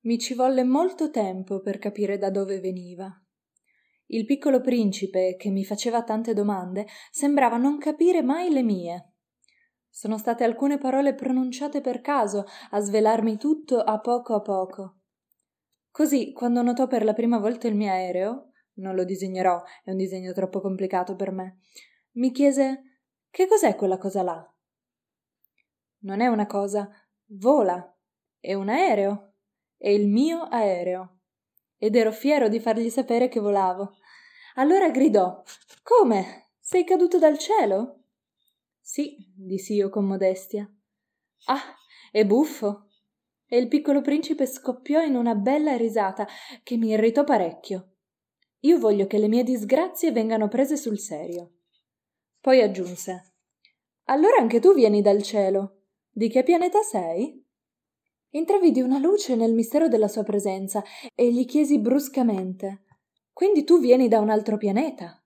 Mi ci volle molto tempo per capire da dove veniva. Il piccolo principe, che mi faceva tante domande, sembrava non capire mai le mie. Sono state alcune parole pronunciate per caso a svelarmi tutto a poco a poco. Così, quando notò per la prima volta il mio aereo, non lo disegnerò, è un disegno troppo complicato per me, mi chiese che cos'è quella cosa là? Non è una cosa, vola, è un aereo, è il mio aereo. Ed ero fiero di fargli sapere che volavo. Allora gridò: Come? Sei caduto dal cielo? Sì, dissi io con modestia. Ah, è buffo. E il piccolo principe scoppiò in una bella risata che mi irritò parecchio. Io voglio che le mie disgrazie vengano prese sul serio. Poi aggiunse: Allora anche tu vieni dal cielo. Di che pianeta sei? Intravidi una luce nel mistero della sua presenza e gli chiesi bruscamente: Quindi tu vieni da un altro pianeta?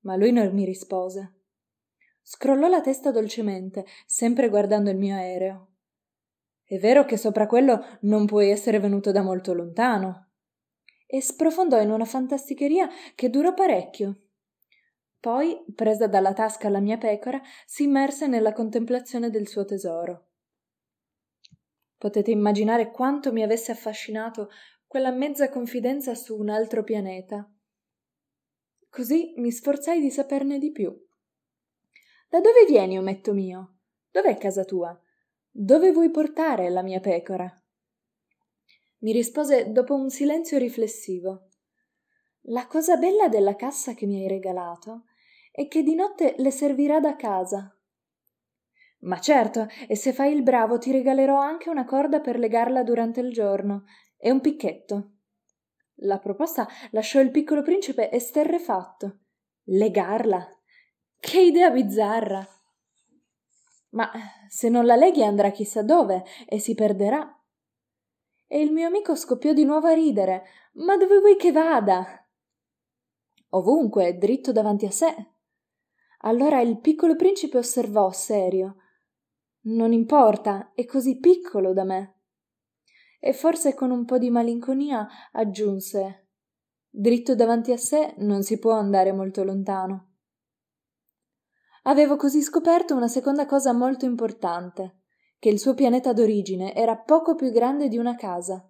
Ma lui non mi rispose. Scrollò la testa dolcemente, sempre guardando il mio aereo. È vero che sopra quello non puoi essere venuto da molto lontano. E sprofondò in una fantasticheria che durò parecchio. Poi, presa dalla tasca la mia pecora, si immerse nella contemplazione del suo tesoro. Potete immaginare quanto mi avesse affascinato quella mezza confidenza su un altro pianeta. Così mi sforzai di saperne di più. Da dove vieni, ometto mio? Dov'è casa tua? Dove vuoi portare la mia pecora? Mi rispose dopo un silenzio riflessivo. La cosa bella della cassa che mi hai regalato è che di notte le servirà da casa. Ma certo, e se fai il bravo ti regalerò anche una corda per legarla durante il giorno e un picchetto. La proposta lasciò il piccolo principe esterrefatto. Legarla? Che idea bizzarra! Ma se non la leghi andrà chissà dove e si perderà. E il mio amico scoppiò di nuovo a ridere. Ma dove vuoi che vada? Ovunque, dritto davanti a sé. Allora il piccolo principe osservò serio. Non importa, è così piccolo da me. E forse con un po' di malinconia aggiunse Dritto davanti a sé non si può andare molto lontano. Avevo così scoperto una seconda cosa molto importante, che il suo pianeta d'origine era poco più grande di una casa.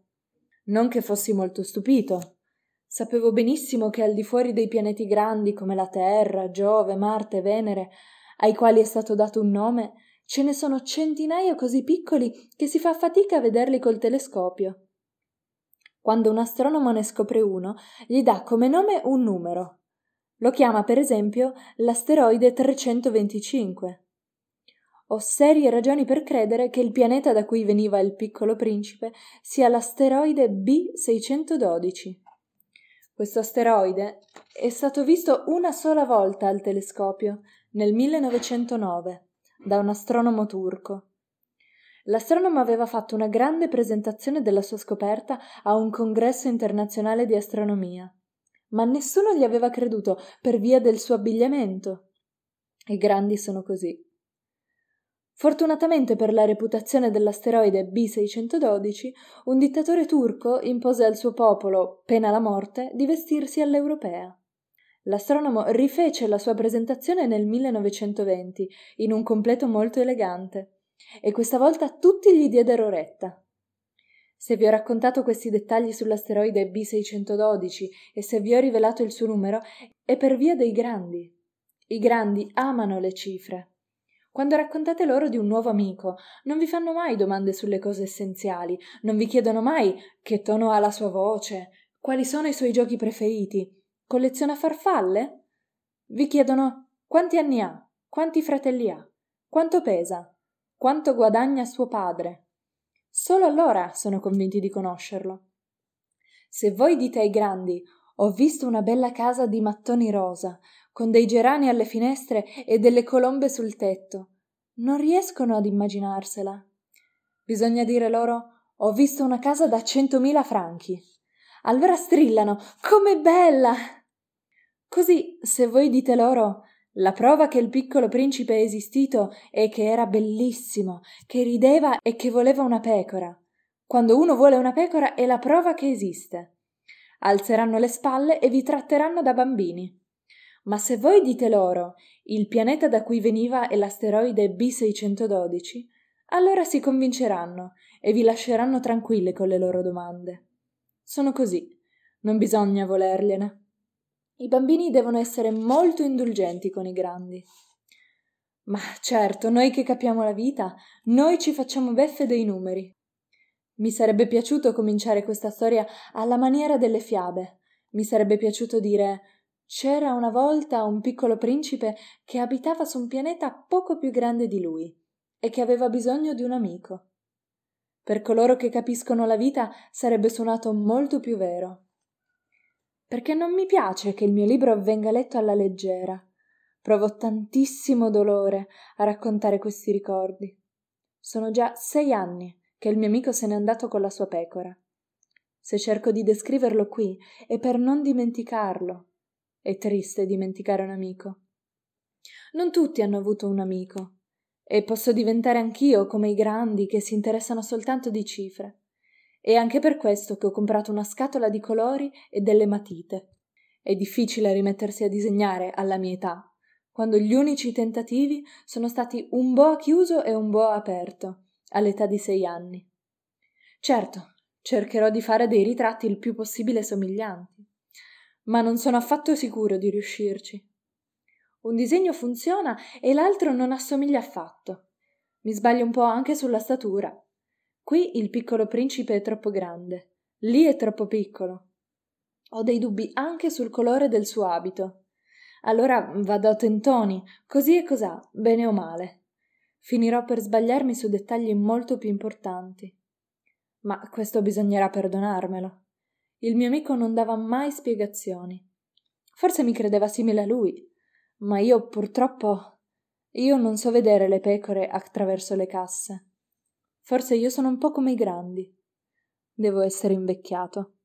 Non che fossi molto stupito. Sapevo benissimo che al di fuori dei pianeti grandi come la Terra, Giove, Marte, Venere, ai quali è stato dato un nome, ce ne sono centinaia così piccoli che si fa fatica a vederli col telescopio. Quando un astronomo ne scopre uno, gli dà come nome un numero, lo chiama per esempio l'asteroide 325. Ho serie ragioni per credere che il pianeta da cui veniva il piccolo principe sia l'asteroide B612. Questo asteroide è stato visto una sola volta al telescopio, nel 1909, da un astronomo turco. L'astronomo aveva fatto una grande presentazione della sua scoperta a un congresso internazionale di astronomia ma nessuno gli aveva creduto per via del suo abbigliamento. I grandi sono così. Fortunatamente per la reputazione dell'asteroide B612, un dittatore turco impose al suo popolo, pena la morte, di vestirsi all'europea. L'astronomo rifece la sua presentazione nel 1920, in un completo molto elegante, e questa volta tutti gli diedero retta. Se vi ho raccontato questi dettagli sull'asteroide B612 e se vi ho rivelato il suo numero, è per via dei grandi. I grandi amano le cifre. Quando raccontate loro di un nuovo amico, non vi fanno mai domande sulle cose essenziali, non vi chiedono mai che tono ha la sua voce, quali sono i suoi giochi preferiti, colleziona farfalle? Vi chiedono quanti anni ha, quanti fratelli ha, quanto pesa, quanto guadagna suo padre, Solo allora sono convinti di conoscerlo. Se voi dite ai grandi ho visto una bella casa di mattoni rosa, con dei gerani alle finestre e delle colombe sul tetto, non riescono ad immaginarsela. Bisogna dire loro ho visto una casa da centomila franchi. Allora strillano Come bella. Così, se voi dite loro la prova che il piccolo principe è esistito è che era bellissimo, che rideva e che voleva una pecora. Quando uno vuole una pecora è la prova che esiste. Alzeranno le spalle e vi tratteranno da bambini. Ma se voi dite loro il pianeta da cui veniva è l'asteroide B612, allora si convinceranno e vi lasceranno tranquille con le loro domande. Sono così, non bisogna volergliene. I bambini devono essere molto indulgenti con i grandi. Ma certo, noi che capiamo la vita, noi ci facciamo beffe dei numeri. Mi sarebbe piaciuto cominciare questa storia alla maniera delle fiabe. Mi sarebbe piaciuto dire c'era una volta un piccolo principe che abitava su un pianeta poco più grande di lui e che aveva bisogno di un amico. Per coloro che capiscono la vita sarebbe suonato molto più vero. Perché non mi piace che il mio libro venga letto alla leggera. Provo tantissimo dolore a raccontare questi ricordi. Sono già sei anni che il mio amico se n'è andato con la sua pecora. Se cerco di descriverlo qui è per non dimenticarlo, è triste dimenticare un amico. Non tutti hanno avuto un amico, e posso diventare anch'io come i grandi che si interessano soltanto di cifre. È anche per questo che ho comprato una scatola di colori e delle matite. È difficile rimettersi a disegnare alla mia età, quando gli unici tentativi sono stati un boa chiuso e un boa aperto, all'età di sei anni. Certo, cercherò di fare dei ritratti il più possibile somiglianti ma non sono affatto sicuro di riuscirci. Un disegno funziona e l'altro non assomiglia affatto. Mi sbaglio un po' anche sulla statura. Qui il piccolo principe è troppo grande, lì è troppo piccolo. Ho dei dubbi anche sul colore del suo abito. Allora vado a tentoni, così e cosà, bene o male. Finirò per sbagliarmi su dettagli molto più importanti. Ma questo bisognerà perdonarmelo. Il mio amico non dava mai spiegazioni. Forse mi credeva simile a lui, ma io purtroppo io non so vedere le pecore attraverso le casse. Forse io sono un po' come i grandi. Devo essere invecchiato.